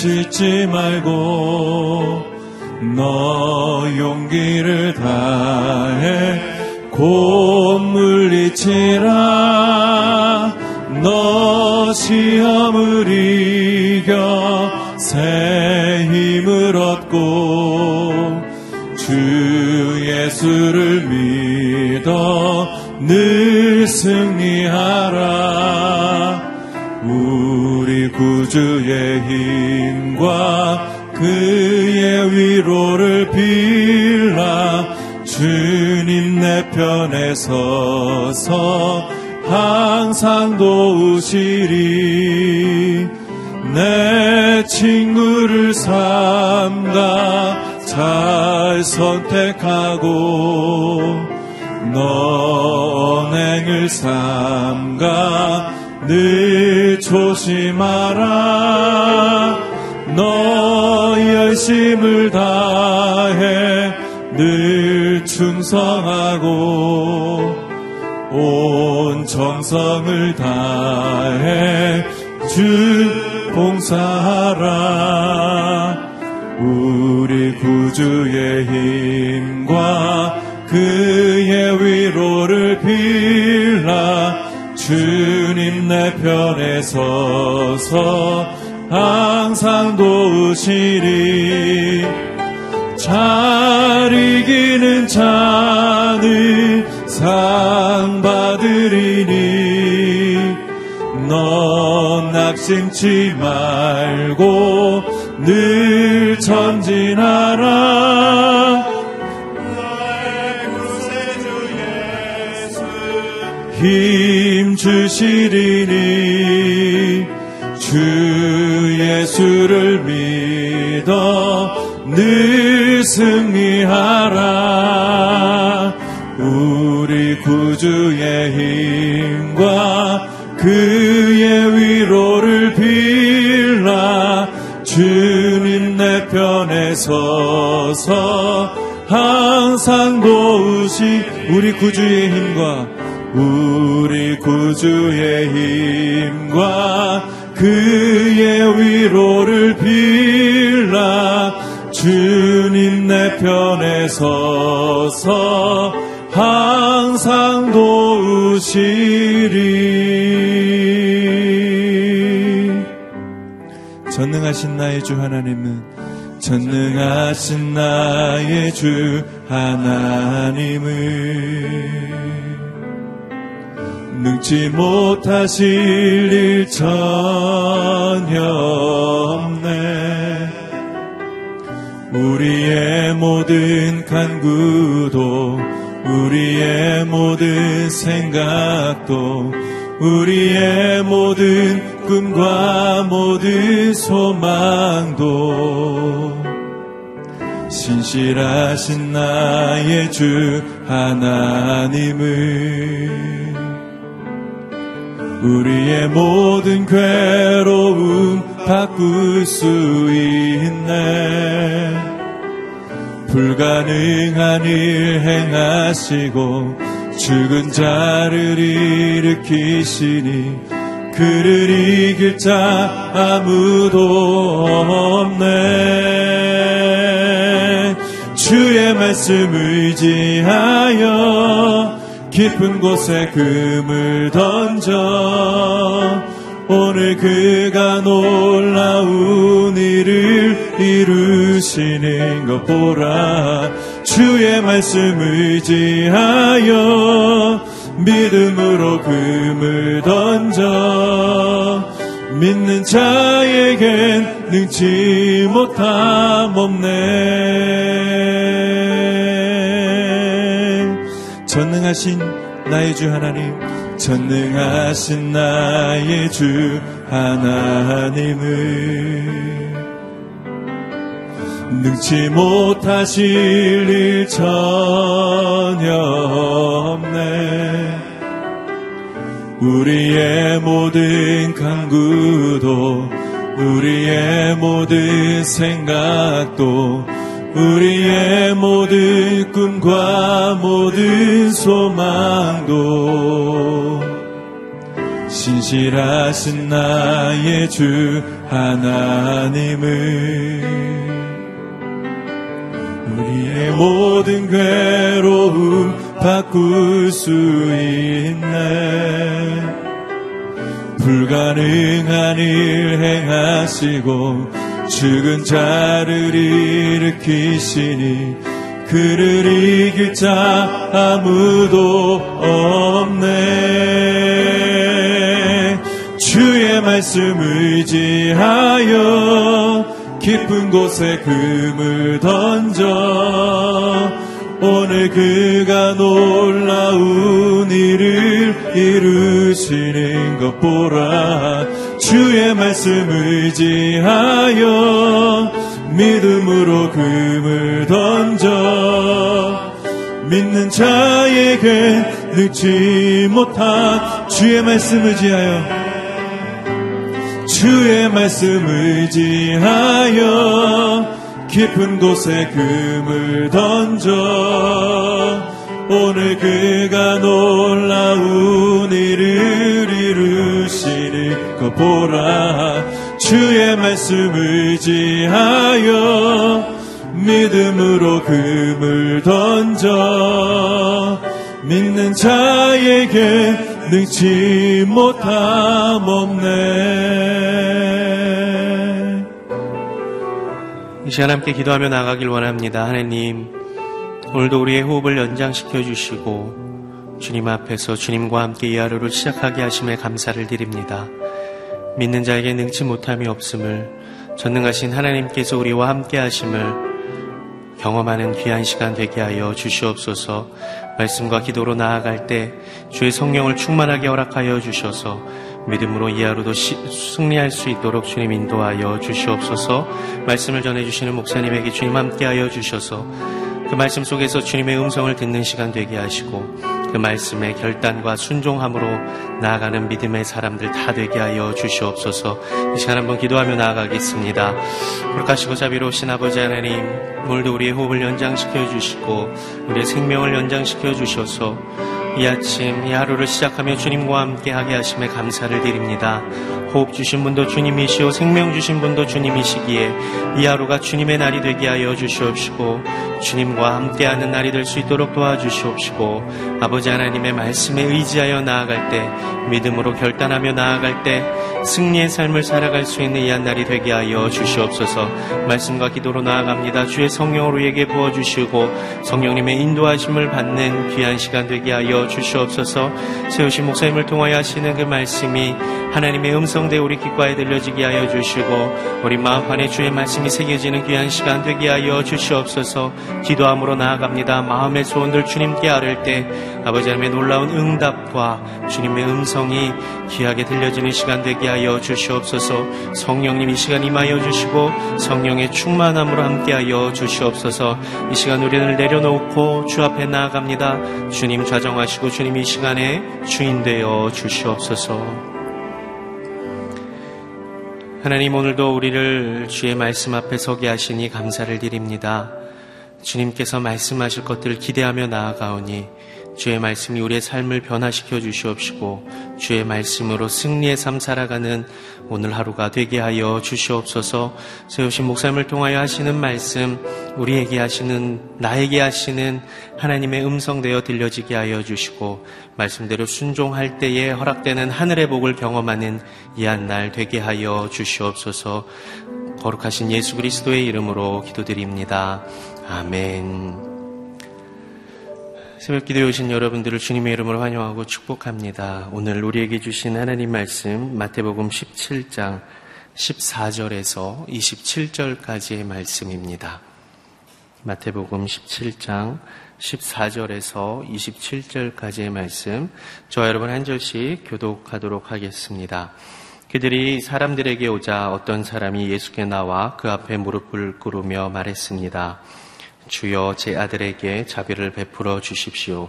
짓지 말고 너 용기를 다해 곧 물리치라. 너 시험을 이겨 새 힘을 얻고 주 예수를 믿어 늘 승리하라. 우리 구주의 그의 위로를 빌라. 주님 내 편에 서서 항상 도우시리. 내 친구를 삼가 잘 선택하고 너 언행을 삼가 늘 조심하라. 너 열심을 다해 늘 충성하고 온 정성을 다해 주 봉사하라. 우리 구주의 힘과 그의 위로를 빌라 주님 내 편에 서서 항상 도우시리. 잘 이기는 자는 상 받으리니. 넌 낙심치 말고 늘 전진하라. 힘 주시리니. 주 예수를 믿어 늘 승리하라. 우리 구주의 힘과 그의 위로를 빌라. 주님 내 편에 서서 항상 도우시 우리 구주의 힘과 우리 구주의 힘과 그 의 위로를 빌라. 주님 내 편에 서서 항상 도우시리. 전능하신 나의 주 하나님은 전능하신 나의 주 하나님은 능치 못하실 일 전혀 없네. 우리의 모든 간구도 우리의 모든 생각도 우리의 모든 꿈과 모든 소망도 신실하신 나의 주 하나님은 우리의 모든 괴로움 바꿀 수 있네. 불가능한 일 행하시고 죽은 자를 일으키시니 그를 이길 자 아무도 없네. 주의 말씀 의지하여 깊은 곳에 금을 던져 오늘 그가 놀라운 일을 이루시는 것 보라 주의 말씀 의지하여 믿음으로 금을 던져 믿는 자에겐 능치 못함 없네 전능하신 나의 주 하나님 전능하신 나의 주 하나님은 능치 못하실 일 전혀 없네. 우리의 모든 간구도 우리의 모든 생각도 우리의 모든 꿈과 모든 소망도 진실하신 나의 주 하나님을 우리의 모든 괴로움 바꿀 수 있네. 불가능한 일 행하시고 죽은 자를 일으키시니 그를 이길 자 아무도 없네. 주의 말씀 의지하여 깊은 곳에 금을 던져 오늘 그가 놀라운 일을 이루시는 것 보라 주의 말씀 의지하여 믿음으로 금을 던져 믿는 자에게 늙지 못한 주의 말씀 의지하여 주의 말씀 의지하여 깊은 곳에 금을 던져 오늘 그가 놀라운 일을 이루시는 것 보라 주의 말씀 의지하여 믿음으로 금을 던져 믿는 자에게 능치 못함 없네. 이 시간 함께 기도하며 나가길 원합니다. 하나님, 오늘도 우리의 호흡을 연장시켜 주시고 주님 앞에서 주님과 함께 이 하루를 시작하게 하심에 감사를 드립니다. 믿는 자에게 능치 못함이 없음을 전능하신 하나님께서 우리와 함께 하심을 경험하는 귀한 시간 되게 하여 주시옵소서. 말씀과 기도로 나아갈 때 주의 성령을 충만하게 허락하여 주셔서 믿음으로 이 하루도 시, 승리할 수 있도록 주님 인도하여 주시옵소서. 말씀을 전해주시는 목사님에게 주님 함께하여 주셔서 그 말씀 속에서 주님의 음성을 듣는 시간 되게 하시고 그 말씀의 결단과 순종함으로 나아가는 믿음의 사람들 다 되게 하여 주시옵소서. 이 시간 한번 기도하며 나아가겠습니다. 그렇하시고 자비로우신 아버지 하나님, 오늘도 우리의 호흡을 연장시켜 주시고 우리의 생명을 연장시켜 주셔서 이 아침 이 하루를 시작하며 주님과 함께 하게 하심에 감사를 드립니다. 호흡 주신 분도 주님이시오 생명 주신 분도 주님이시기에 이 하루가 주님의 날이 되게 하여 주시옵시고 주님과 함께하는 날이 될 수 있도록 도와주시옵시고 아버지 하나님의 말씀에 의지하여 나아갈 때 믿음으로 결단하며 나아갈 때 승리의 삶을 살아갈 수 있는 이 한 날이 되게 하여 주시옵소서 말씀과 기도로 나아갑니다. 주의 성령으로 우리에게 부어주시고 성령님의 인도하심을 받는 귀한 시간 되게 하여 주시옵소서 세우신 목사님을 통하여 하시는 그 말씀이 하나님의 음성 대 우리 귓가에 들려지게 하여 주시고 우리 마음판에 주의 말씀이 새겨지는 귀한 시간 되게 하여 주시옵소서 기도함으로 나아갑니다. 마음의 소원들 주님께 아를 때 아버지 하나님의 놀라운 응답과 주님의 음성이 귀하게 들려지는 시간 되게 하여 주시옵소서 성령님 이 시간 임하여 주시고 성령의 충만함으로 함께하여 주시옵소서 이 시간 우리를 내려놓고 주 앞에 나아갑니다. 주님 좌정하시고 주님 이 시간에 주인 되어 주시옵소서 하나님 오늘도 우리를 주의 말씀 앞에 서게 하시니 감사를 드립니다. 주님께서 말씀하실 것들을 기대하며 나아가오니 주의 말씀이 우리의 삶을 변화시켜 주시옵시고 주의 말씀으로 승리의 삶 살아가는 오늘 하루가 되게 하여 주시옵소서 세우신 목사님을 통하여 하시는 말씀 우리에게 하시는 나에게 하시는 하나님의 음성 되어 들려지게 하여 주시고 말씀대로 순종할 때에 허락되는 하늘의 복을 경험하는 이한 날 되게 하여 주시옵소서 거룩하신 예수 그리스도의 이름으로 기도드립니다. 아멘. 새벽 기도에 오신 여러분들을 주님의 이름으로 환영하고 축복합니다. 오늘 우리에게 주신 하나님 말씀 마태복음 17장 14절에서 27절까지의 말씀입니다. 마태복음 17장 14절에서 27절까지의 말씀 저와 여러분 한 절씩 교독하도록 하겠습니다. 그들이 사람들에게 오자 어떤 사람이 예수께 나와 그 앞에 무릎을 꿇으며 말했습니다. 주여 제 아들에게 자비를 베풀어 주십시오.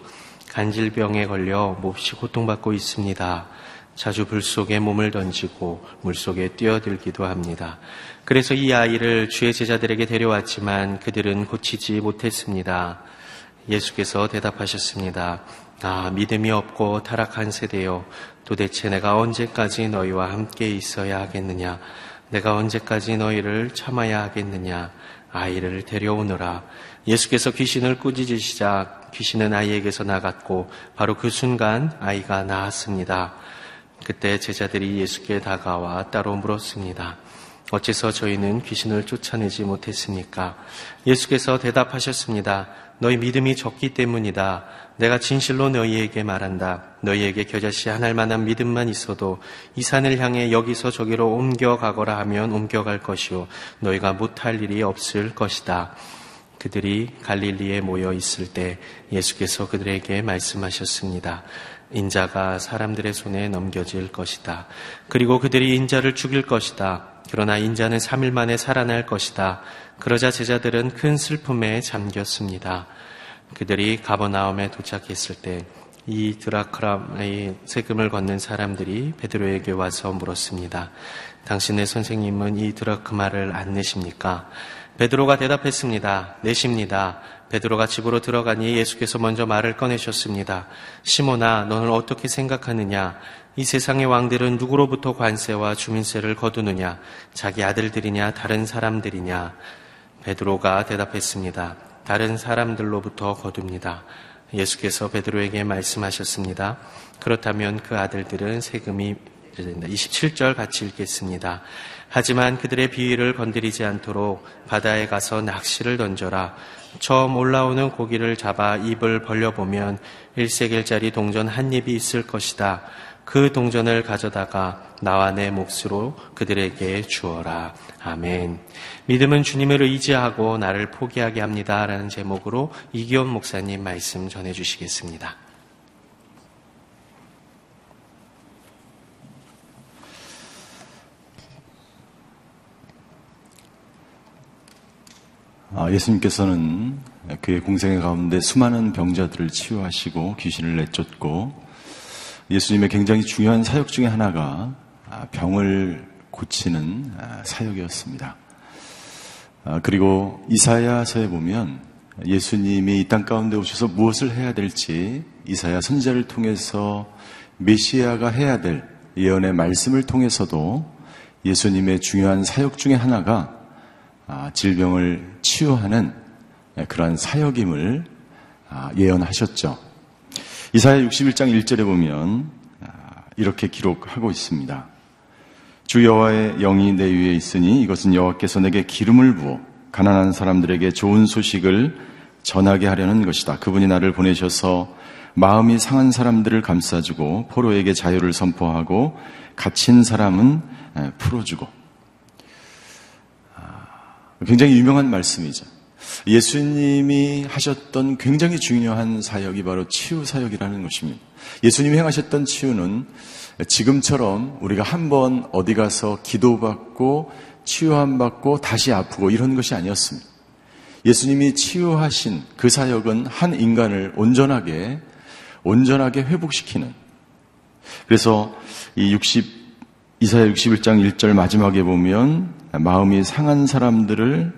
간질병에 걸려 몹시 고통받고 있습니다. 자주 불 속에 몸을 던지고 물 속에 뛰어들기도 합니다. 그래서 이 아이를 주의 제자들에게 데려왔지만 그들은 고치지 못했습니다. 예수께서 대답하셨습니다. 아, 믿음이 없고 타락한 세대여, 도대체 내가 언제까지 너희와 함께 있어야 하겠느냐? 내가 언제까지 너희를 참아야 하겠느냐? 아이를 데려오너라. 예수께서 귀신을 꾸짖으시자 귀신은 아이에게서 나갔고 바로 그 순간 아이가 나았습니다. 그때 제자들이 예수께 다가와 따로 물었습니다. 어째서 저희는 귀신을 쫓아내지 못했습니까? 예수께서 대답하셨습니다. 너희 믿음이 적기 때문이다. 내가 진실로 너희에게 말한다. 너희에게 겨자씨 하나할 만한 믿음만 있어도 이 산을 향해 여기서 저기로 옮겨가거라 하면 옮겨갈 것이요. 너희가 못할 일이 없을 것이다. 그들이 갈릴리에 모여 있을 때 예수께서 그들에게 말씀하셨습니다. 인자가 사람들의 손에 넘겨질 것이다. 그리고 그들이 인자를 죽일 것이다. 그러나 인자는 3일 만에 살아날 것이다. 그러자 제자들은 큰 슬픔에 잠겼습니다. 그들이 가버나움에 도착했을 때 이 드라크람의 세금을 걷는 사람들이 베드로에게 와서 물었습니다. 당신의 선생님은 이 드라크마를 안 내십니까? 베드로가 대답했습니다. 내십니다. 베드로가 집으로 들어가니 예수께서 먼저 말을 꺼내셨습니다. 시모나, 너는 어떻게 생각하느냐? 이 세상의 왕들은 누구로부터 관세와 주민세를 거두느냐? 자기 아들들이냐? 다른 사람들이냐? 베드로가 대답했습니다. 다른 사람들로부터 거둡니다. 예수께서 베드로에게 말씀하셨습니다. 그렇다면 그 아들들은 세금이 27절 같이 읽겠습니다. 하지만 그들의 비위를 건드리지 않도록 바다에 가서 낚시를 던져라. 처음 올라오는 고기를 잡아 입을 벌려보면 1세겔짜리 동전 한 입이 있을 것이다. 그 동전을 가져다가 나와 내 몫으로 그들에게 주어라. 아멘. 믿음은 주님을 의지하고 나를 포기하게 합니다. 라는 제목으로 이기원 목사님 말씀 전해주시겠습니다. 예수님께서는 그의 공생의 가운데 수많은 병자들을 치유하시고 귀신을 내쫓고 예수님의 굉장히 중요한 사역 중의 하나가 아, 병을 고치는 아, 사역이었습니다. 그리고 이사야서에 보면 예수님이 이 땅 가운데 오셔서 무엇을 해야 될지 이사야 선자를 통해서 메시아가 해야 될 예언의 말씀을 통해서도 예수님의 중요한 사역 중의 하나가 아, 질병을 치유하는 그러한 사역임을 아, 예언하셨죠. 이사야 61장 1절에 보면 아, 이렇게 기록하고 있습니다. 주 여호와의 영이 내 위에 있으니 이것은 여호와께서 내게 기름을 부어 가난한 사람들에게 좋은 소식을 전하게 하려는 것이다. 그분이 나를 보내셔서 마음이 상한 사람들을 감싸주고 포로에게 자유를 선포하고 갇힌 사람은 풀어주고 굉장히 유명한 말씀이죠. 예수님이 하셨던 굉장히 중요한 사역이 바로 치유 사역이라는 것입니다. 예수님이 행하셨던 치유는 지금처럼 우리가 한 번 어디 가서 기도받고 치유함 받고 다시 아프고 이런 것이 아니었습니다. 예수님이 치유하신 그 사역은 한 인간을 온전하게 온전하게 회복시키는 그래서 이 60, 이사야 61장 1절 마지막에 보면 마음이 상한 사람들을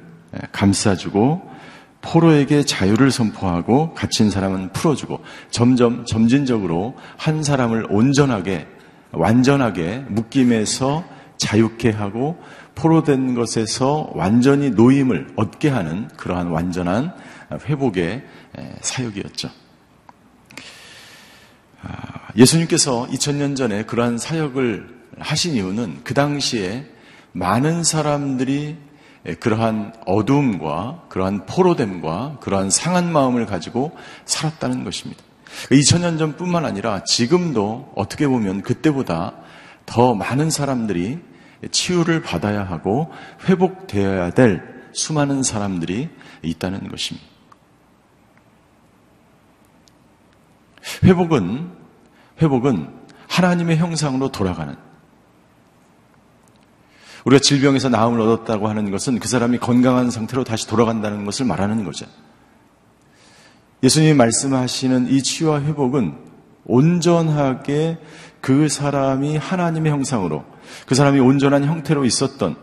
감싸주고 포로에게 자유를 선포하고 갇힌 사람은 풀어주고 점점 점진적으로 한 사람을 온전하게 완전하게 묶임에서 자유케 하고 포로된 것에서 완전히 노임을 얻게 하는 그러한 완전한 회복의 사역이었죠. 아, 예수님께서 2000년 전에 그러한 사역을 하신 이유는 그 당시에 많은 사람들이 그러한 어두움과 그러한 포로됨과 그러한 상한 마음을 가지고 살았다는 것입니다. 2000년 전뿐만 아니라 지금도 어떻게 보면 그때보다 더 많은 사람들이 치유를 받아야 하고 회복되어야 될 수많은 사람들이 있다는 것입니다. 회복은 회복은 하나님의 형상으로 돌아가는 우리가 질병에서 나음을 얻었다고 하는 것은 그 사람이 건강한 상태로 다시 돌아간다는 것을 말하는 거죠. 예수님이 말씀하시는 이 치유와 회복은 온전하게 그 사람이 하나님의 형상으로 그 사람이 온전한 형태로 있었던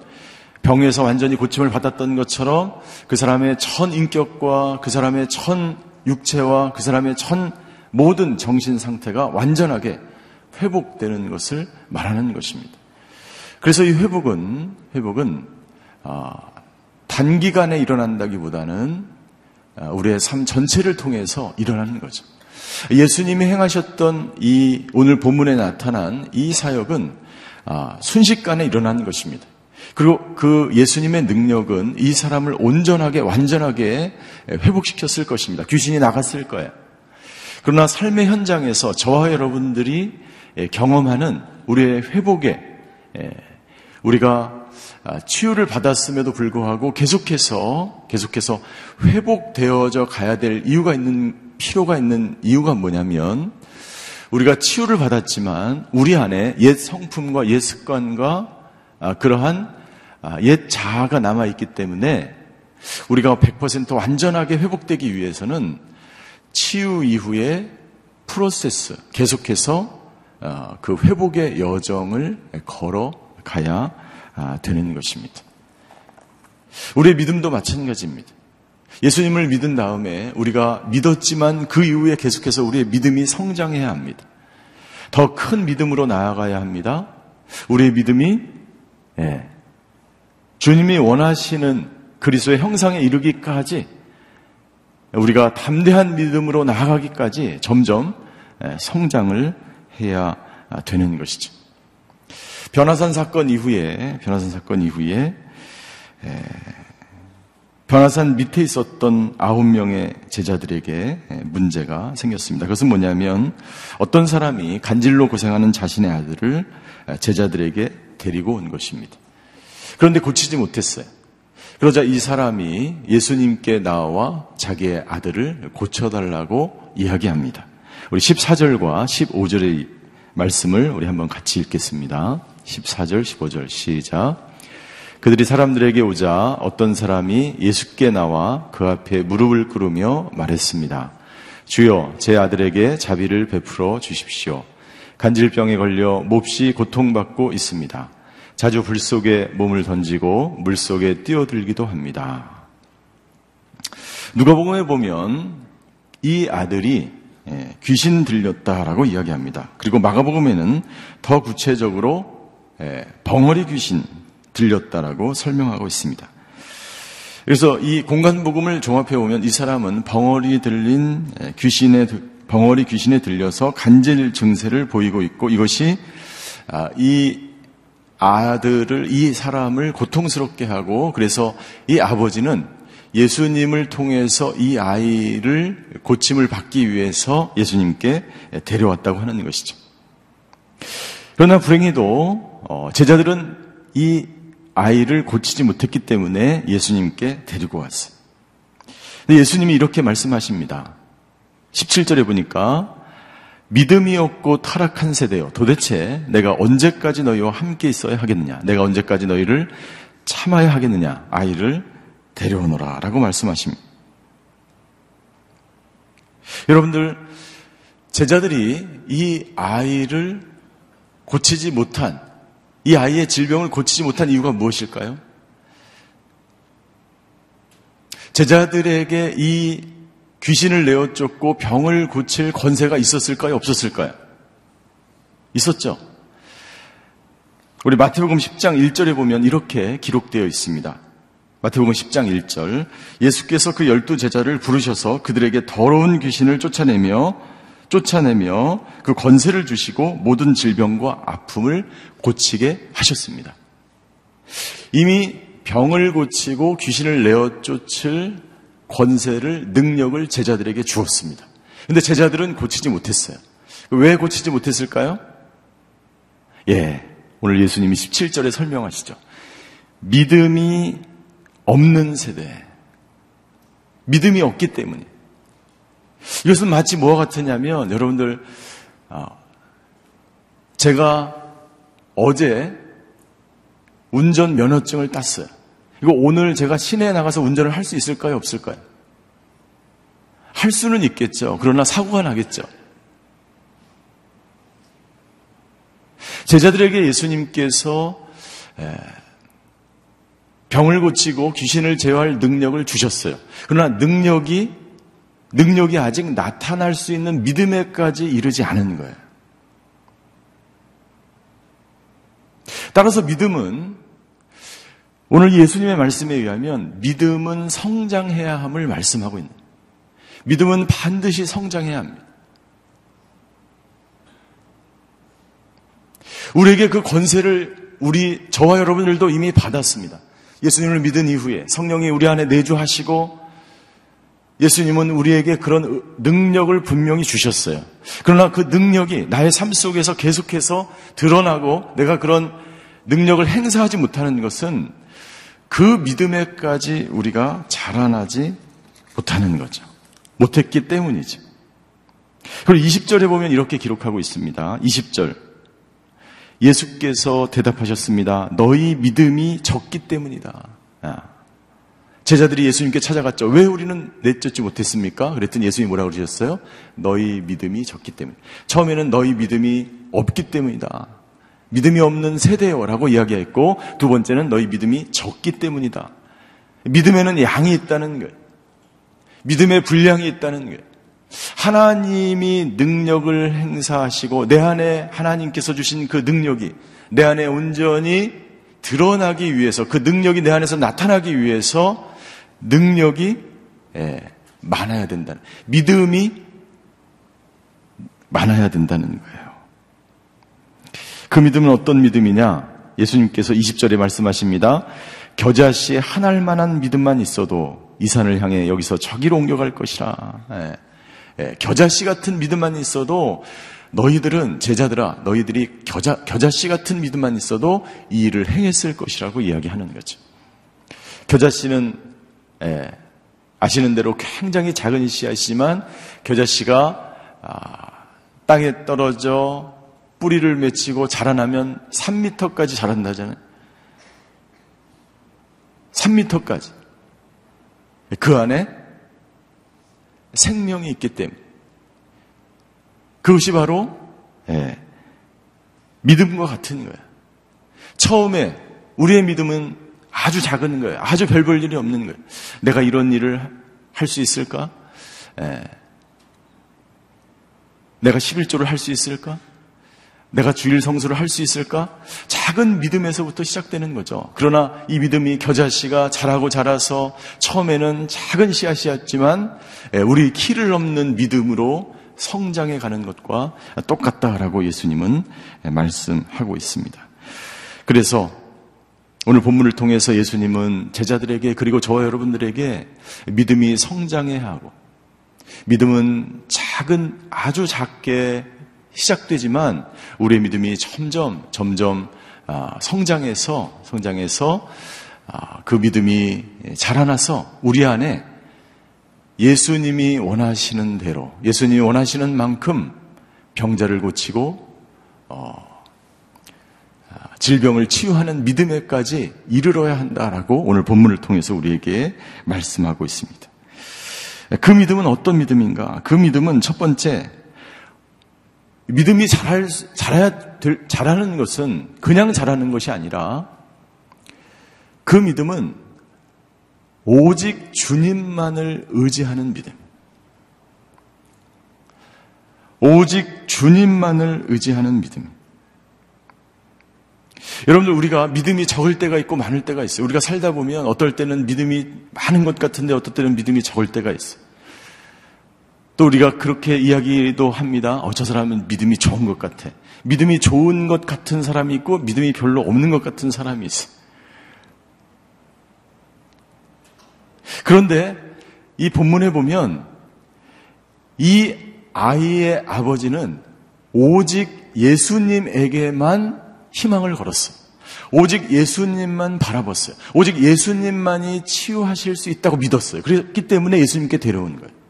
병에서 완전히 고침을 받았던 것처럼 그 사람의 천 인격과 그 사람의 천 육체와 그 사람의 천 모든 정신 상태가 완전하게 회복되는 것을 말하는 것입니다. 그래서 이 회복은 회복은 아, 단기간에 일어난다기보다는 아, 우리의 삶 전체를 통해서 일어나는 거죠. 예수님이 행하셨던 이 오늘 본문에 나타난 이 사역은 아, 순식간에 일어나는 것입니다. 그리고 그 예수님의 능력은 이 사람을 온전하게 완전하게 회복시켰을 것입니다. 귀신이 나갔을 거예요. 그러나 삶의 현장에서 저와 여러분들이 경험하는 우리의 회복에 우리가 아, 치유를 받았음에도 불구하고 계속해서 계속해서 회복되어져 가야 될 이유가 있는 필요가 있는 이유가 뭐냐면 우리가 치유를 받았지만 우리 안에 옛 성품과 옛 습관과 아, 그러한 아, 옛 자아가 남아 있기 때문에 우리가 100% 완전하게 회복되기 위해서는 치유 이후에 프로세스 계속해서 그 회복의 여정을 걸어 가야 아, 되는 것입니다. 우리의 믿음도 마찬가지입니다. 예수님을 믿은 다음에 우리가 믿었지만 그 이후에 계속해서 우리의 믿음이 성장해야 합니다. 더 큰 믿음으로 나아가야 합니다. 우리의 믿음이 예, 주님이 원하시는 그리스도의 형상에 이르기까지 우리가 담대한 믿음으로 나아가기까지 점점 예, 성장을 해야 되는 것이죠. 변화산 사건 이후에 변화산 사건 이후에 에, 변화산 밑에 있었던 아홉 명의 제자들에게 문제가 생겼습니다. 그것은 뭐냐면 어떤 사람이 간질로 고생하는 자신의 아들을 제자들에게 데리고 온 것입니다. 그런데 고치지 못했어요. 그러자 이 사람이 예수님께 나와 자기의 아들을 고쳐달라고 이야기합니다. 우리 14절과 15절의 말씀을 우리 한번 같이 읽겠습니다. 14절, 15절 시작. 그들이 사람들에게 오자 어떤 사람이 예수께 나와 그 앞에 무릎을 꿇으며 말했습니다. 주여, 제 아들에게 자비를 베풀어 주십시오. 간질병에 걸려 몹시 고통받고 있습니다. 자주 불 속에 몸을 던지고 물 속에 뛰어들기도 합니다. 누가복음에 보면 이 아들이 예, 귀신 들렸다라고 이야기합니다. 그리고 마가복음에는 더 구체적으로 예, 벙어리 귀신 들렸다라고 설명하고 있습니다. 그래서 이 공간 복음을 종합해 보면 이 사람은 벙어리 들린 예, 귀신의 벙어리 귀신에 들려서 간질 증세를 보이고 있고 이것이 아, 이 아들을 이 사람을 고통스럽게 하고 그래서 이 아버지는 예수님을 통해서 이 아이를 고침을 받기 위해서 예수님께 데려왔다고 하는 것이죠. 그러나 불행히도 어, 제자들은 이 아이를 고치지 못했기 때문에 예수님께 데리고 왔어요. 근데 예수님이 이렇게 말씀하십니다. 17절에 보니까 믿음이 없고 타락한 세대요. 도대체 내가 언제까지 너희와 함께 있어야 하겠느냐? 내가 언제까지 너희를 참아야 하겠느냐? 아이를 데려오너라. 라고 말씀하십니다. 여러분들, 제자들이 이 아이를 고치지 못한 이 아이의 질병을 고치지 못한 이유가 무엇일까요? 제자들에게 이 귀신을 내어 쫓고 병을 고칠 권세가 있었을까요? 없었을까요? 있었죠. 우리 마태복음 10장 1절에 보면 이렇게 기록되어 있습니다. 마태복음 10장 1절 예수께서 그 열두 제자를 부르셔서 그들에게 더러운 귀신을 쫓아내며 쫓아내며 그 권세를 주시고 모든 질병과 아픔을 고치게 하셨습니다. 이미 병을 고치고 귀신을 내어 쫓을 권세를, 능력을 제자들에게 주었습니다. 근데 제자들은 고치지 못했어요. 왜 고치지 못했을까요? 예, 오늘 예수님이 17절에 설명하시죠. 믿음이 없는 세대. 믿음이 없기 때문에. 이것은 마치 뭐와 같으냐면 여러분들 어, 제가 어제 운전 면허증을 땄어요. 이거 오늘 제가 시내에 나가서 운전을 할 수 있을까요? 없을까요? 할 수는 있겠죠. 그러나 사고가 나겠죠. 제자들에게 예수님께서 병을 고치고 귀신을 제어할 능력을 주셨어요. 그러나 능력이 능력이 아직 나타날 수 있는 믿음에까지 이르지 않은 거예요. 따라서 믿음은 오늘 예수님의 말씀에 의하면 믿음은 성장해야 함을 말씀하고 있는 믿음은 반드시 성장해야 합니다. 우리에게 그 권세를 우리 저와 여러분들도 이미 받았습니다. 예수님을 믿은 이후에 성령이 우리 안에 내주하시고 예수님은 우리에게 그런 능력을 분명히 주셨어요. 그러나 그 능력이 나의 삶 속에서 계속해서 드러나고 내가 그런 능력을 행사하지 못하는 것은 그 믿음에까지 우리가 자라나지 못하는 거죠. 못했기 때문이죠. 그리고 20절에 보면 이렇게 기록하고 있습니다. 20절. 예수께서 대답하셨습니다. 너희 믿음이 적기 때문이다. 아. 제자들이 예수님께 찾아갔죠. 왜 우리는 내쫓지 못했습니까? 그랬더니 예수님이 뭐라고 그러셨어요? 너희 믿음이 적기 때문에. 처음에는 너희 믿음이 없기 때문이다. 믿음이 없는 세대여라고 이야기했고 두 번째는 너희 믿음이 적기 때문이다. 믿음에는 양이 있다는 것. 믿음의 분량이 있다는 것. 하나님이 능력을 행사하시고 내 안에 하나님께서 주신 그 능력이 내 안에 온전히 드러나기 위해서 그 능력이 내 안에서 나타나기 위해서 능력이 예, 많아야 된다는 믿음이 많아야 된다는 거예요. 그 믿음은 어떤 믿음이냐? 예수님께서 20절에 말씀하십니다. 겨자씨 한 알만한 믿음만 있어도 이 산을 향해 여기서 저기로 옮겨갈 것이라. 예, 예, 겨자씨 같은 믿음만 있어도 너희들은 제자들아 너희들이 겨자 겨자씨 같은 믿음만 있어도 이 일을 행했을 것이라고 이야기하는 거죠. 겨자씨는 예, 아시는 대로 굉장히 작은 씨앗이지만 겨자씨가 아, 땅에 떨어져 뿌리를 맺히고 자라나면 3미터까지 자란다잖아요. 3미터까지. 그 안에 생명이 있기 때문에. 그것이 바로 예, 믿음과 같은 거예요. 처음에 우리의 믿음은 아주 작은 거예요. 아주 별 볼 일이 없는 거예요. 내가 이런 일을 할 수 있을까? 에. 내가 11조를 할 수 있을까? 내가 주일 성수를 할 수 있을까? 작은 믿음에서부터 시작되는 거죠. 그러나 이 믿음이 겨자씨가 자라고 자라서 처음에는 작은 씨앗이었지만 우리 키를 넘는 믿음으로 성장해 가는 것과 똑같다라고 예수님은 말씀하고 있습니다. 그래서 오늘 본문을 통해서 예수님은 제자들에게 그리고 저와 여러분들에게 믿음이 성장해야 하고 믿음은 작은 아주 작게 시작되지만 우리의 믿음이 점점 점점 아, 성장해서 성장해서 아, 그 믿음이 자라나서 우리 안에 예수님이 원하시는 대로 예수님이 원하시는 만큼 병자를 고치고 어, 질병을 치유하는 믿음에까지 이르러야 한다라고 오늘 본문을 통해서 우리에게 말씀하고 있습니다. 그 믿음은 어떤 믿음인가? 그 믿음은 첫 번째, 믿음이 잘할, 잘해야 될, 잘하는 것은 그냥 잘하는 것이 아니라 그 믿음은 오직 주님만을 의지하는 믿음. 오직 주님만을 의지하는 믿음. 여러분들 우리가 믿음이 적을 때가 있고 많을 때가 있어요. 우리가 살다 보면 어떨 때는 믿음이 많은 것 같은데 어떨 때는 믿음이 적을 때가 있어요. 또 우리가 그렇게 이야기도 합니다. 어, 저 사람은 믿음이 좋은 것 같아. 믿음이 좋은 것 같은 사람이 있고 믿음이 별로 없는 것 같은 사람이 있어. 그런데 이 본문에 보면 이 아이의 아버지는 오직 예수님에게만 희망을 걸었어. 오직 예수님만 바라봤어요. 오직 예수님만이 치유하실 수 있다고 믿었어요. 그렇기 때문에 예수님께 데려온 거예요.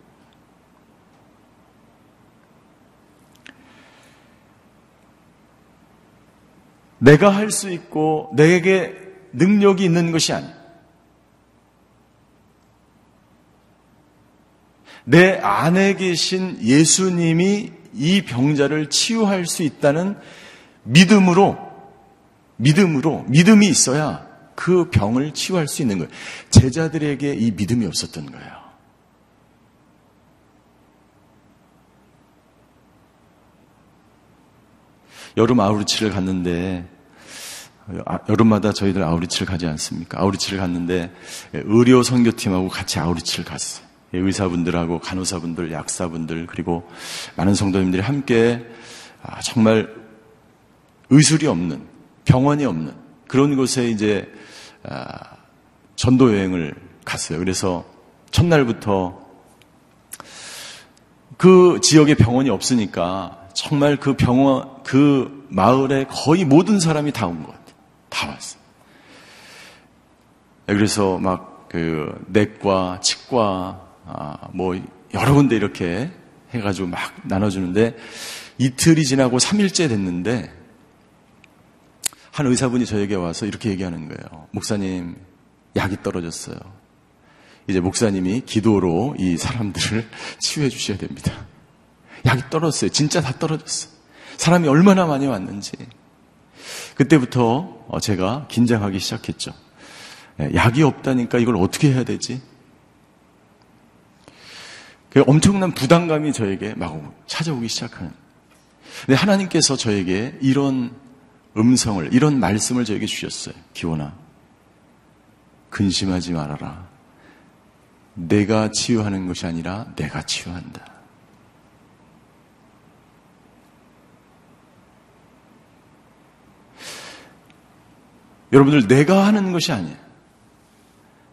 내가 할 수 있고 내게 능력이 있는 것이 아니에요. 내 안에 계신 예수님이 이 병자를 치유할 수 있다는 믿음으로 믿음으로, 믿음이 있어야 그 병을 치유할 수 있는 거예요. 제자들에게 이 믿음이 없었던 거예요. 여름 아우리치를 갔는데 아, 여름마다 저희들 아우리치를 가지 않습니까? 아우리치를 갔는데 예, 의료 선교팀하고 같이 아우리치를 갔어요. 예, 의사분들하고 간호사분들, 약사분들 그리고 많은 성도님들이 함께 아, 정말 의술이 없는 병원이 없는 그런 곳에 이제 아, 전도 여행을 갔어요. 그래서 첫날부터 그 지역에 병원이 없으니까 정말 그 병원 그 마을에 거의 모든 사람이 다 온 것 같아요. 다 왔어요. 그래서 막 그 내과, 치과, 아, 뭐 여러 군데 이렇게 해가지고 막 나눠주는데 이틀이 지나고 3일째 됐는데 한 의사분이 저에게 와서 이렇게 얘기하는 거예요. 목사님, 약이 떨어졌어요. 이제 목사님이 기도로 이 사람들을 치유해 주셔야 됩니다. 약이 떨어졌어요. 진짜 다 떨어졌어요. 사람이 얼마나 많이 왔는지. 그때부터 제가 긴장하기 시작했죠. 예, 약이 없다니까 이걸 어떻게 해야 되지? 그 엄청난 부담감이 저에게 막 찾아오기 시작하는. 근데 하나님께서 저에게 이런 음성을, 이런 말씀을 저에게 주셨어요. 기원아. 근심하지 말아라. 내가 치유하는 것이 아니라 내가 치유한다. 여러분들, 내가 하는 것이 아니에요.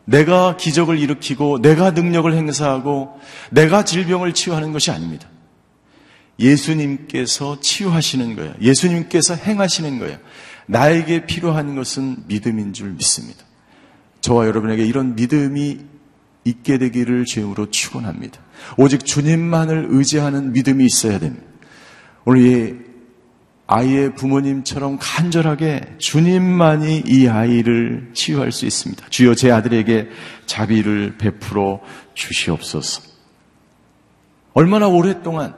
내가 기적을 일으키고 내가 능력을 행사하고 내가 질병을 치유하는 것이 아닙니다. 예수님께서 치유하시는 거예요. 예수님께서 행하시는 거예요. 나에게 필요한 것은 믿음인 줄 믿습니다. 저와 여러분에게 이런 믿음이 있게 되기를 주임으로 축원합니다. 오직 주님만을 의지하는 믿음이 있어야 됩니다. 이 아이의 부모님처럼 간절하게 주님만이 이 아이를 치유할 수 있습니다. 주여 제 아들에게 자비를 베풀어 주시옵소서. 얼마나 오랫동안,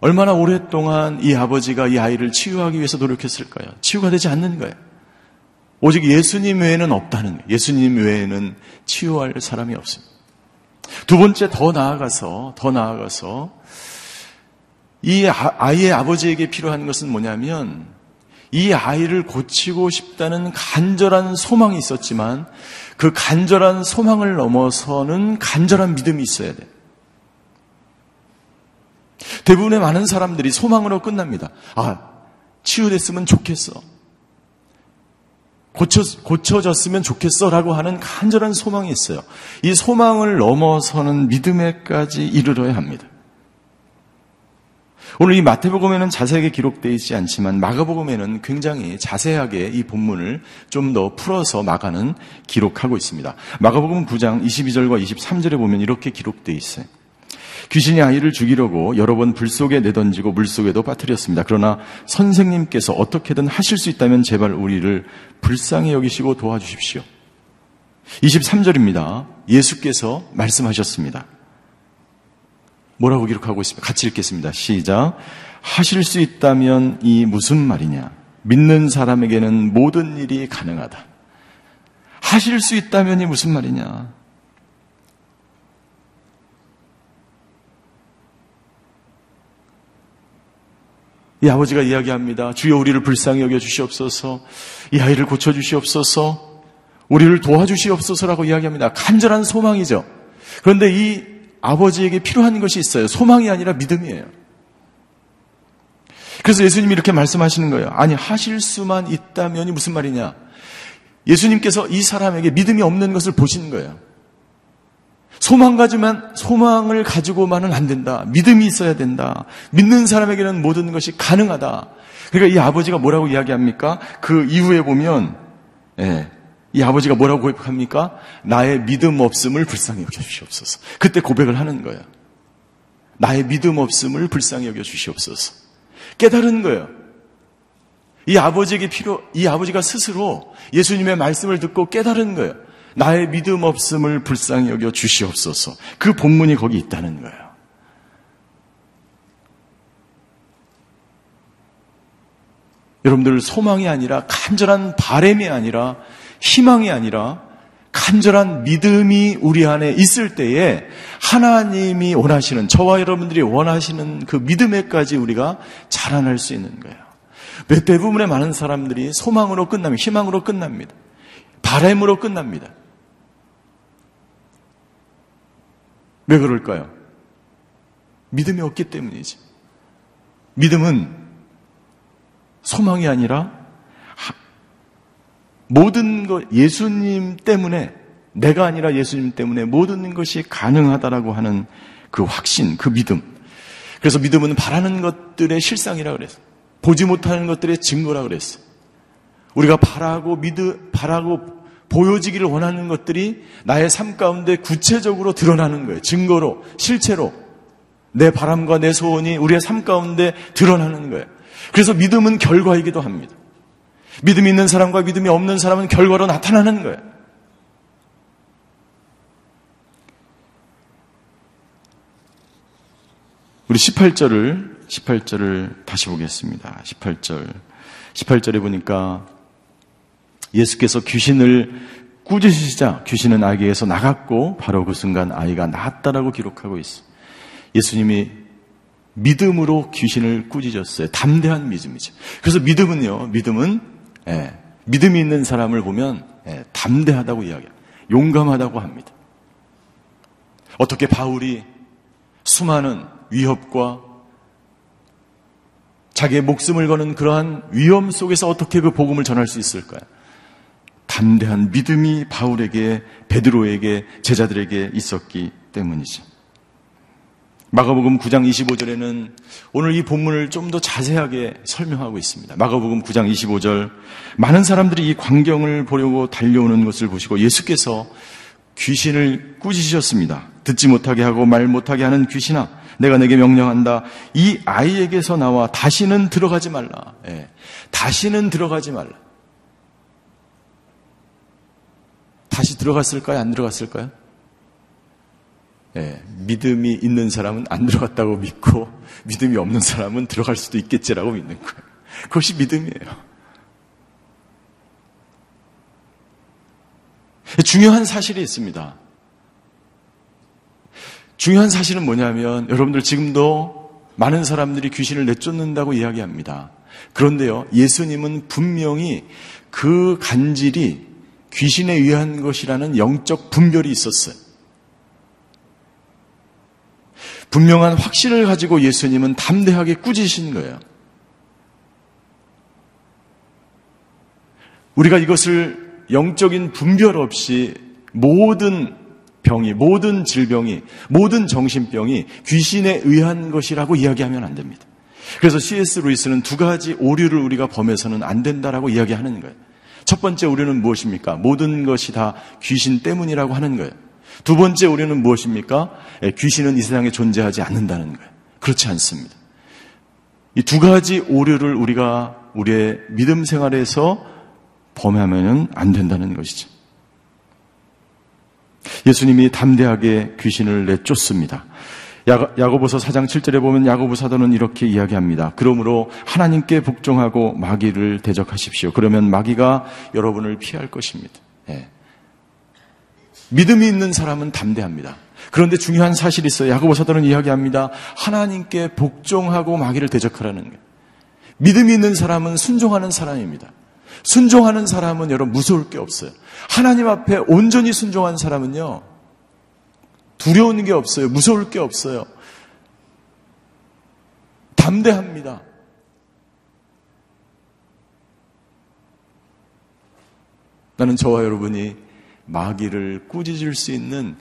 얼마나 오랫동안 이 아버지가 이 아이를 치유하기 위해서 노력했을까요? 치유가 되지 않는 거예요. 오직 예수님 외에는 없다는 거예요. 예수님 외에는 치유할 사람이 없습니다. 두 번째 더 나아가서, 더 나아가서 이 아, 아이의 아버지에게 필요한 것은 뭐냐면 이 아이를 고치고 싶다는 간절한 소망이 있었지만 그 간절한 소망을 넘어서는 간절한 믿음이 있어야 돼. 대부분의 많은 사람들이 소망으로 끝납니다. 아, 치유됐으면 좋겠어. 고쳐, 고쳐졌으면 좋겠어. 라고 하는 간절한 소망이 있어요. 이 소망을 넘어서는 믿음에까지 이르러야 합니다. 오늘 이 마태복음에는 자세하게 기록되어 있지 않지만 마가복음에는 굉장히 자세하게 이 본문을 좀 더 풀어서 마가는 기록하고 있습니다. 마가복음 9장 22절과 23절에 보면 이렇게 기록되어 있어요. 귀신이 아이를 죽이려고 여러 번 불 속에 내던지고 물 속에도 빠뜨렸습니다. 그러나 선생님께서 어떻게든 하실 수 있다면 제발 우리를 불쌍히 여기시고 도와주십시오. 23절입니다. 예수께서 말씀하셨습니다. 뭐라고 기록하고 있습니까? 같이 읽겠습니다. 시작. 하실 수 있다면 이 무슨 말이냐? 믿는 사람에게는 모든 일이 가능하다. 하실 수 있다면 이 무슨 말이냐? 이 아버지가 이야기합니다. 주여 우리를 불쌍히 여겨 주시옵소서. 이 아이를 고쳐 주시옵소서. 우리를 도와주시옵소서라고 이야기합니다. 간절한 소망이죠. 그런데 이 아버지에게 필요한 것이 있어요. 소망이 아니라 믿음이에요. 그래서 예수님이 이렇게 말씀하시는 거예요. 아니, 하실 수만 있다면이 무슨 말이냐? 예수님께서 이 사람에게 믿음이 없는 것을 보시는 거예요. 소망 가지만, 소망을 가지고만은 안 된다. 믿음이 있어야 된다. 믿는 사람에게는 모든 것이 가능하다. 그러니까 이 아버지가 뭐라고 이야기합니까? 그 이후에 보면, 예, 이 아버지가 뭐라고 고백합니까? 나의 믿음 없음을 불쌍히 여겨 주시옵소서. 그때 고백을 하는 거예요. 나의 믿음 없음을 불쌍히 여겨 주시옵소서. 깨달은 거예요. 이 아버지에게 필요, 이 아버지가 스스로 예수님의 말씀을 듣고 깨달은 거예요. 나의 믿음 없음을 불쌍히 여겨 주시옵소서. 그 본문이 거기 있다는 거예요. 여러분들 소망이 아니라 간절한 바램이 아니라 희망이 아니라 간절한 믿음이 우리 안에 있을 때에 하나님이 원하시는 저와 여러분들이 원하시는 그 믿음에까지 우리가 자라날 수 있는 거예요. 대부분의 많은 사람들이 소망으로 끝납니다. 희망으로 끝납니다. 바램으로 끝납니다. 왜 그럴까요? 믿음이 없기 때문이지. 믿음은 소망이 아니라 모든 것, 예수님 때문에, 내가 아니라 예수님 때문에 모든 것이 가능하다라고 하는 그 확신, 그 믿음. 그래서 믿음은 바라는 것들의 실상이라 그랬어. 보지 못하는 것들의 증거라 그랬어. 우리가 바라고 믿으, 바라고 보여지기를 원하는 것들이 나의 삶 가운데 구체적으로 드러나는 거예요. 증거로, 실체로. 내 바람과 내 소원이 우리의 삶 가운데 드러나는 거예요. 그래서 믿음은 결과이기도 합니다. 믿음이 있는 사람과 믿음이 없는 사람은 결과로 나타나는 거예요. 우리 18절을 18절을 다시 보겠습니다. 18절. 18절에 보니까 예수께서 귀신을 꾸짖으시자 귀신은 아기에서 나갔고 바로 그 순간 아이가 나았다라고 기록하고 있어. 예수님이 믿음으로 귀신을 꾸짖었어요. 담대한 믿음이죠. 그래서 믿음은요, 믿음은 예, 믿음이 있는 사람을 보면 예, 담대하다고 이야기해요. 용감하다고 합니다. 어떻게 바울이 수많은 위협과 자기의 목숨을 거는 그러한 위험 속에서 어떻게 그 복음을 전할 수 있을까요? 담대한 믿음이 바울에게 베드로에게 제자들에게 있었기 때문이죠. 마가복음 9장 25절에는 오늘 이 본문을 좀 더 자세하게 설명하고 있습니다. 마가복음 9장 25절 많은 사람들이 이 광경을 보려고 달려오는 것을 보시고 예수께서 귀신을 꾸짖으셨습니다. 듣지 못하게 하고 말 못하게 하는 귀신아 내가 내게 명령한다. 이 아이에게서 나와 다시는 들어가지 말라. 예. 다시는 들어가지 말라. 다시 들어갔을까요? 안 들어갔을까요? 예, 믿음이 있는 사람은 안 들어갔다고 믿고 믿음이 없는 사람은 들어갈 수도 있겠지라고 믿는 거예요. 그것이 믿음이에요. 중요한 사실이 있습니다. 중요한 사실은 뭐냐면 여러분들 지금도 많은 사람들이 귀신을 내쫓는다고 이야기합니다. 그런데요, 예수님은 분명히 그 간질이 귀신에 의한 것이라는 영적 분별이 있었어요. 분명한 확신을 가지고 예수님은 담대하게 꾸짖으신 거예요. 우리가 이것을 영적인 분별 없이 모든 병이, 모든 질병이, 모든 정신병이 귀신에 의한 것이라고 이야기하면 안 됩니다. 그래서 C.S. 루이스는 두 가지 오류를 우리가 범해서는 안 된다라고 이야기하는 거예요. 첫 번째 오류는 무엇입니까? 모든 것이 다 귀신 때문이라고 하는 거예요. 두 번째 오류는 무엇입니까? 예, 귀신은 이 세상에 존재하지 않는다는 거예요. 그렇지 않습니다. 이 두 가지 오류를 우리가 우리의 믿음 생활에서 범하면 안 된다는 것이죠. 예수님이 담대하게 귀신을 내쫓습니다. 야고보서 4장 7절에 보면 야고보 사도는 이렇게 이야기합니다. 그러므로 하나님께 복종하고 마귀를 대적하십시오. 그러면 마귀가 여러분을 피할 것입니다. 예. 믿음이 있는 사람은 담대합니다. 그런데 중요한 사실이 있어요. 야고보 사도는 이야기합니다. 하나님께 복종하고 마귀를 대적하라는 거예요. 믿음이 있는 사람은 순종하는 사람입니다. 순종하는 사람은 여러분 무서울 게 없어요. 하나님 앞에 온전히 순종한 사람은요, 두려운 게 없어요. 무서울 게 없어요. 담대합니다. 나는 저와 여러분이 마귀를 꾸짖을 수 있는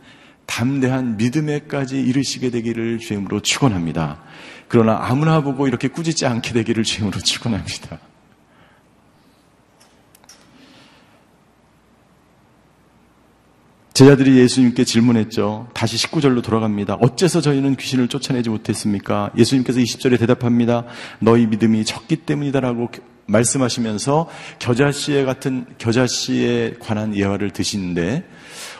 담대한 믿음에까지 이르시게 되기를 주임으로 축원합니다. 그러나 아무나 보고 이렇게 꾸짖지 않게 되기를 주임으로 축원합니다. 제자들이 예수님께 질문했죠. 다시 19절로 돌아갑니다. 어째서 저희는 귀신을 쫓아내지 못했습니까? 예수님께서 20절에 대답합니다. 너희 믿음이 적기 때문이다라고 말씀하시면서 겨자씨에 같은 겨자씨에 관한 예화를 드시는데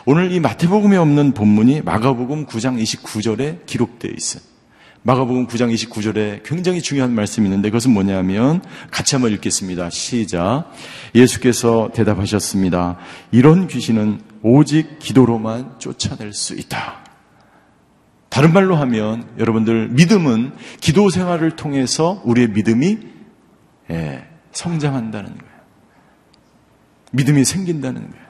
오늘 이 마태복음에 없는 본문이 마가복음 9장 29절에 기록되어 있어요. 마가복음 9장 29절에 굉장히 중요한 말씀이 있는데 그것은 뭐냐면 같이 한번 읽겠습니다. 시작. 예수께서 대답하셨습니다. 이런 귀신은 오직 기도로만 쫓아낼 수 있다. 다른 말로 하면 여러분들 믿음은 기도 생활을 통해서 우리의 믿음이 예, 성장한다는 거예요. 믿음이 생긴다는 거예요.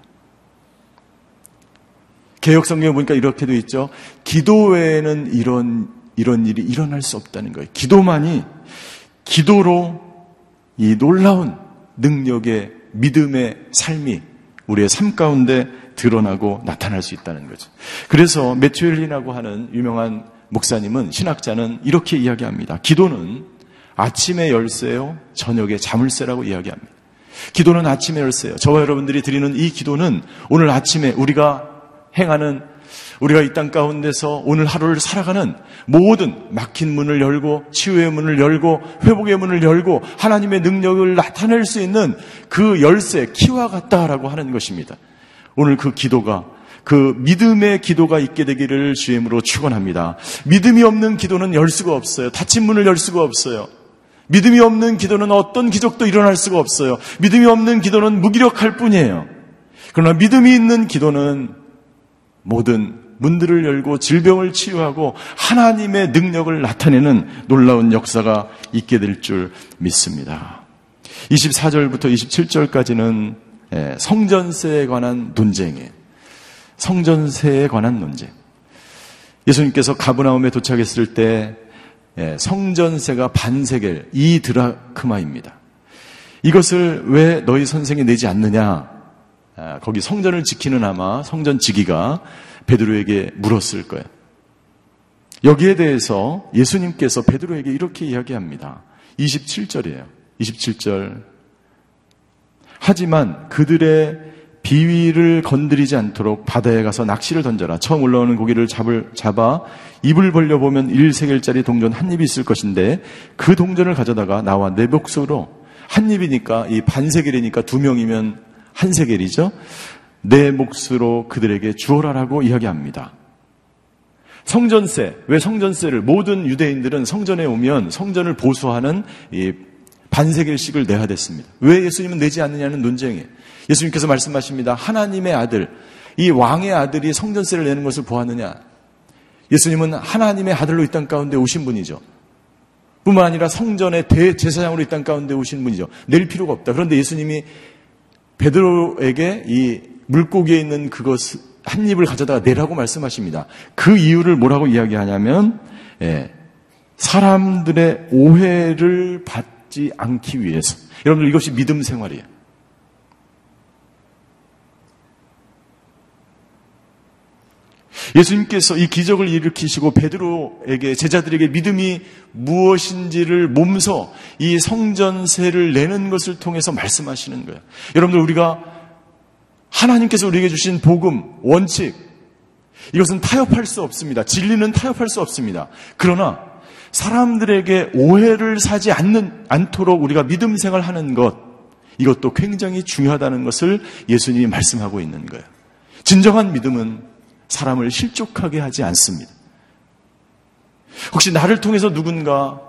개혁 성경에 보니까 이렇게 도 있죠. 기도 외에는 이런 이런 일이 일어날 수 없다는 거예요. 기도만이 기도로 이 놀라운 능력의 믿음의 삶이 우리의 삶 가운데 드러나고 나타날 수 있다는 거죠. 그래서 매튜엘린이라고 하는 유명한 목사님은 신학자는 이렇게 이야기합니다. 기도는 아침의 열쇠요, 저녁에 자물쇠라고 이야기합니다. 기도는 아침의 열쇠요. 저와 여러분들이 드리는 이 기도는 오늘 아침에 우리가 행하는 우리가 이 땅 가운데서 오늘 하루를 살아가는 모든 막힌 문을 열고 치유의 문을 열고 회복의 문을 열고 하나님의 능력을 나타낼 수 있는 그 열쇠 키와 같다라고 하는 것입니다. 오늘 그 기도가 그 믿음의 기도가 있게 되기를 주임으로 축원합니다. 믿음이 없는 기도는 열 수가 없어요. 닫힌 문을 열 수가 없어요. 믿음이 없는 기도는 어떤 기적도 일어날 수가 없어요. 믿음이 없는 기도는 무기력할 뿐이에요. 그러나 믿음이 있는 기도는 모든 문들을 열고 질병을 치유하고 하나님의 능력을 나타내는 놀라운 역사가 있게 될 줄 믿습니다. 24절부터 27절까지는 예, 성전세에 관한 논쟁이에요. 성전세에 관한 논쟁. 예수님께서 가브나움에 도착했을 때 예, 성전세가 반세겔 이 드라크마입니다. 이것을 왜 너희 선생이 내지 않느냐? 아, 거기 성전을 지키는 아마 성전 지기가 베드로에게 물었을 거예요. 여기에 대해서 예수님께서 베드로에게 이렇게 이야기합니다. 27절이에요. 27절. 하지만 그들의 비위를 건드리지 않도록 바다에 가서 낚시를 던져라. 처음 올라오는 고기를 잡을, 잡아 입을 벌려보면 1세겔짜리 동전 한 입이 있을 것인데 그 동전을 가져다가 나와 내 몫으로 한 입이니까 이 반세겔이니까 두 명이면 한 세겔이죠. 내 몫으로 그들에게 주어라라고 이야기합니다. 성전세, 왜 성전세를 모든 유대인들은 성전에 오면 성전을 보수하는 이 반세겔씩을 내야 됐습니다. 왜 예수님은 내지 않느냐는 논쟁이에요. 예수님께서 말씀하십니다. 하나님의 아들, 이 왕의 아들이 성전세를 내는 것을 보았느냐? 예수님은 하나님의 아들로 이 땅 가운데 오신 분이죠. 뿐만 아니라 성전의 대제사장으로 이 땅 가운데 오신 분이죠. 낼 필요가 없다. 그런데 예수님이 베드로에게 이 물고기에 있는 그것 한 입을 가져다가 내라고 말씀하십니다. 그 이유를 뭐라고 이야기하냐면 예, 사람들의 오해를 받 지 않기 위해서. 여러분들 이것이 믿음 생활이에요. 예수님께서 이 기적을 일으키시고 베드로에게 제자들에게 믿음이 무엇인지를 몸소 이 성전세를 내는 것을 통해서 말씀하시는 거예요. 여러분들 우리가 하나님께서 우리에게 주신 복음, 원칙 이것은 타협할 수 없습니다. 진리는 타협할 수 없습니다. 그러나 사람들에게 오해를 사지 않는 않도록 우리가 믿음 생활 하는 것 이것도 굉장히 중요하다는 것을 예수님이 말씀하고 있는 거예요. 진정한 믿음은 사람을 실족하게 하지 않습니다. 혹시 나를 통해서 누군가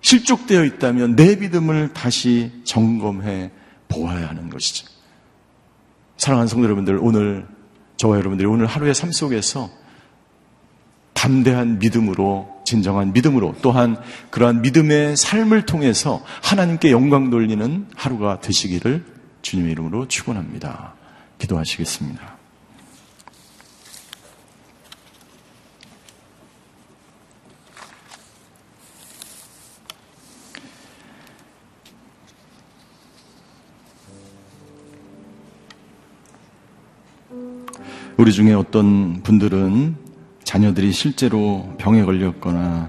실족되어 있다면 내 믿음을 다시 점검해 보아야 하는 것이죠. 사랑하는 성도 여러분들, 오늘 저와 여러분들이 오늘 하루의 삶 속에서 담대한 믿음으로, 진정한 믿음으로, 또한 그러한 믿음의 삶을 통해서 하나님께 영광 돌리는 하루가 되시기를 주님의 이름으로 축원합니다. 기도하시겠습니다. 우리 중에 어떤 분들은 자녀들이 실제로 병에 걸렸거나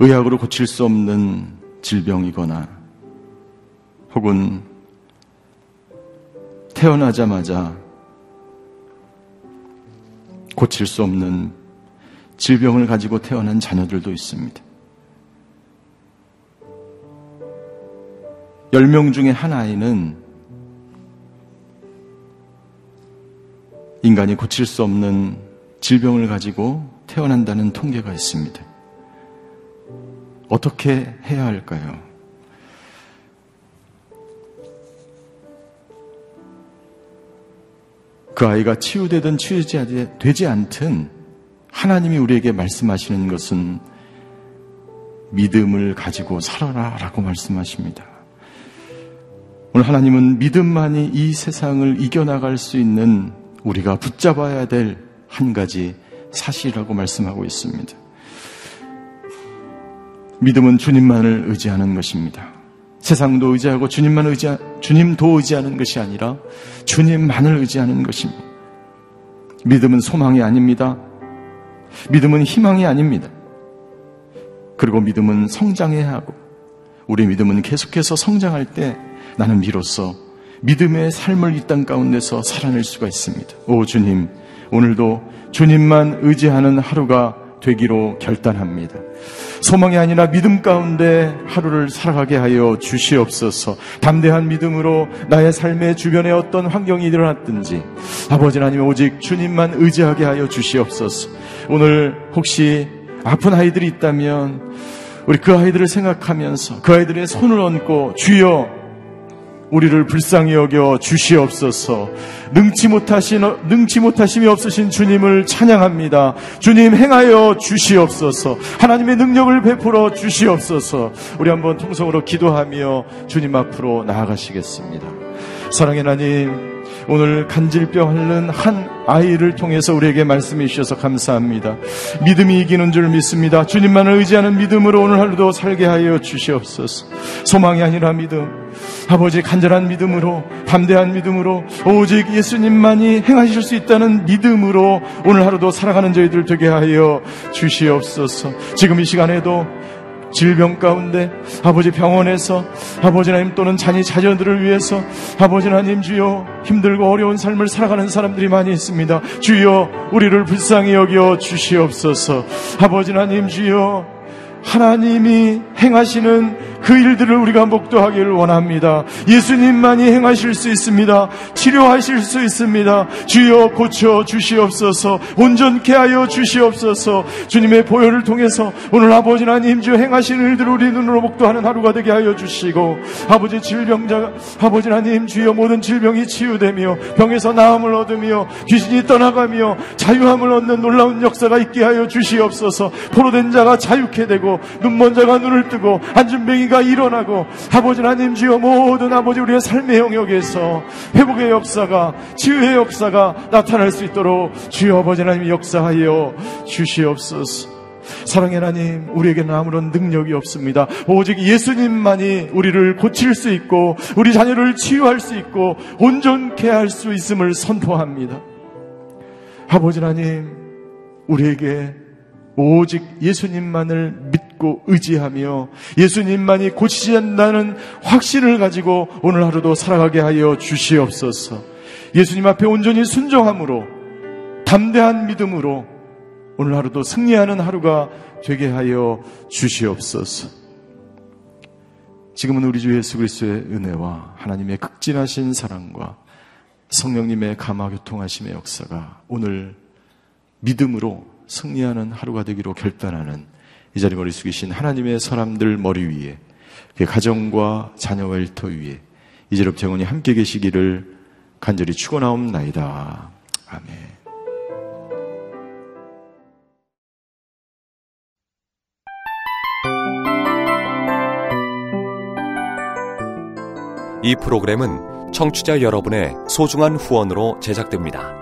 의학으로 고칠 수 없는 질병이거나 혹은 태어나자마자 고칠 수 없는 질병을 가지고 태어난 자녀들도 있습니다. 10명 중에 한 아이는 인간이 고칠 수 없는 질병을 가지고 태어난다는 통계가 있습니다. 어떻게 해야 할까요? 그 아이가 치유되든 치유되지 않든 하나님이 우리에게 말씀하시는 것은 믿음을 가지고 살아라 라고 말씀하십니다. 오늘 하나님은 믿음만이 이 세상을 이겨나갈 수 있는 우리가 붙잡아야 될 한 가지 사실이라고 말씀하고 있습니다. 믿음은 주님만을 의지하는 것입니다. 세상도 의지하고 주님만 의지, 주님도 의지하는 것이 아니라 주님만을 의지하는 것입니다. 믿음은 소망이 아닙니다. 믿음은 희망이 아닙니다. 그리고 믿음은 성장해야 하고, 우리 믿음은 계속해서 성장할 때 나는 비로소 믿음의 삶을 이 땅 가운데서 살아낼 수가 있습니다. 오 주님, 오늘도 주님만 의지하는 하루가 되기로 결단합니다. 소망이 아니라 믿음 가운데 하루를 살아가게 하여 주시옵소서. 담대한 믿음으로 나의 삶의 주변에 어떤 환경이 일어났든지 아버지 하나님 오직 주님만 의지하게 하여 주시옵소서. 오늘 혹시 아픈 아이들이 있다면 우리 그 아이들을 생각하면서 그 아이들의 손을 얹고 주여 우리를 불쌍히 여겨 주시옵소서. 능치 못하신 능치 못하심이 없으신 주님을 찬양합니다. 주님 행하여 주시옵소서. 하나님의 능력을 베풀어 주시옵소서. 우리 한번 통성으로 기도하며 주님 앞으로 나아가시겠습니다. 사랑의 하나님, 오늘 간질병 앓는 한 아이를 통해서 우리에게 말씀해 주셔서 감사합니다. 믿음이 이기는 줄 믿습니다. 주님만을 의지하는 믿음으로 오늘 하루도 살게 하여 주시옵소서. 소망이 아니라 믿음. 아버지 간절한 믿음으로 담대한 믿음으로 오직 예수님만이 행하실 수 있다는 믿음으로 오늘 하루도 살아가는 저희들 되게 하여 주시옵소서. 지금 이 시간에도 질병 가운데 아버지 병원에서 아버지 하나님 또는 자녀 자녀들을 위해서 아버지 하나님 주여 힘들고 어려운 삶을 살아가는 사람들이 많이 있습니다. 주여 우리를 불쌍히 여겨 주시옵소서. 아버지 하나님 주여 하나님이 행하시는 그 일들을 우리가 목도하기를 원합니다. 예수님만이 행하실 수 있습니다. 치료하실 수 있습니다. 주여 고쳐 주시옵소서. 온전케 하여 주시옵소서. 주님의 보혈을 통해서 오늘 아버지 하나님 주 행하시는 일들을 우리 눈으로 목도하는 하루가 되게 하여 주시고 아버지 질병자 아버지 하나님 주여 모든 질병이 치유되며 병에서 나음을 얻으며 귀신이 떠나가며 자유함을 얻는 놀라운 역사가 있게 하여 주시옵소서. 포로된 자가 자유케 되고 눈먼 자가 눈을 뜨고 안준병이가 승리가 일어나고 아버지 하나님 주여 모든 아버지 우리의 삶의 영역에서 회복의 역사가 치유의 역사가 나타날 수 있도록 주여 아버지 하나님 역사하여 주시옵소서. 사랑의 하나님, 우리에게는 아무런 능력이 없습니다. 오직 예수님만이 우리를 고칠 수 있고, 우리 자녀를 치유할 수 있고, 온전케 할 수 있음을 선포합니다. 아버지 하나님, 우리에게 오직 예수님만을 믿고 의지하며 예수님만이 고치지 않는다는 확신을 가지고 오늘 하루도 살아가게 하여 주시옵소서. 예수님 앞에 온전히 순종함으로 담대한 믿음으로 오늘 하루도 승리하는 하루가 되게 하여 주시옵소서. 지금은 우리 주 예수 그리스도의 은혜와 하나님의 극진하신 사랑과 성령님의 감화 교통하심의 역사가 오늘 믿음으로 승리하는 하루가 되기로 결단하는 이 자리 머리 숙이신 하나님의 사람들 머리 위에 그 가정과 자녀와 일터 위에 이제부터 영원히 함께 계시기를 간절히 축원하옵나이다. 아멘. 이 프로그램은 청취자 여러분의 소중한 후원으로 제작됩니다.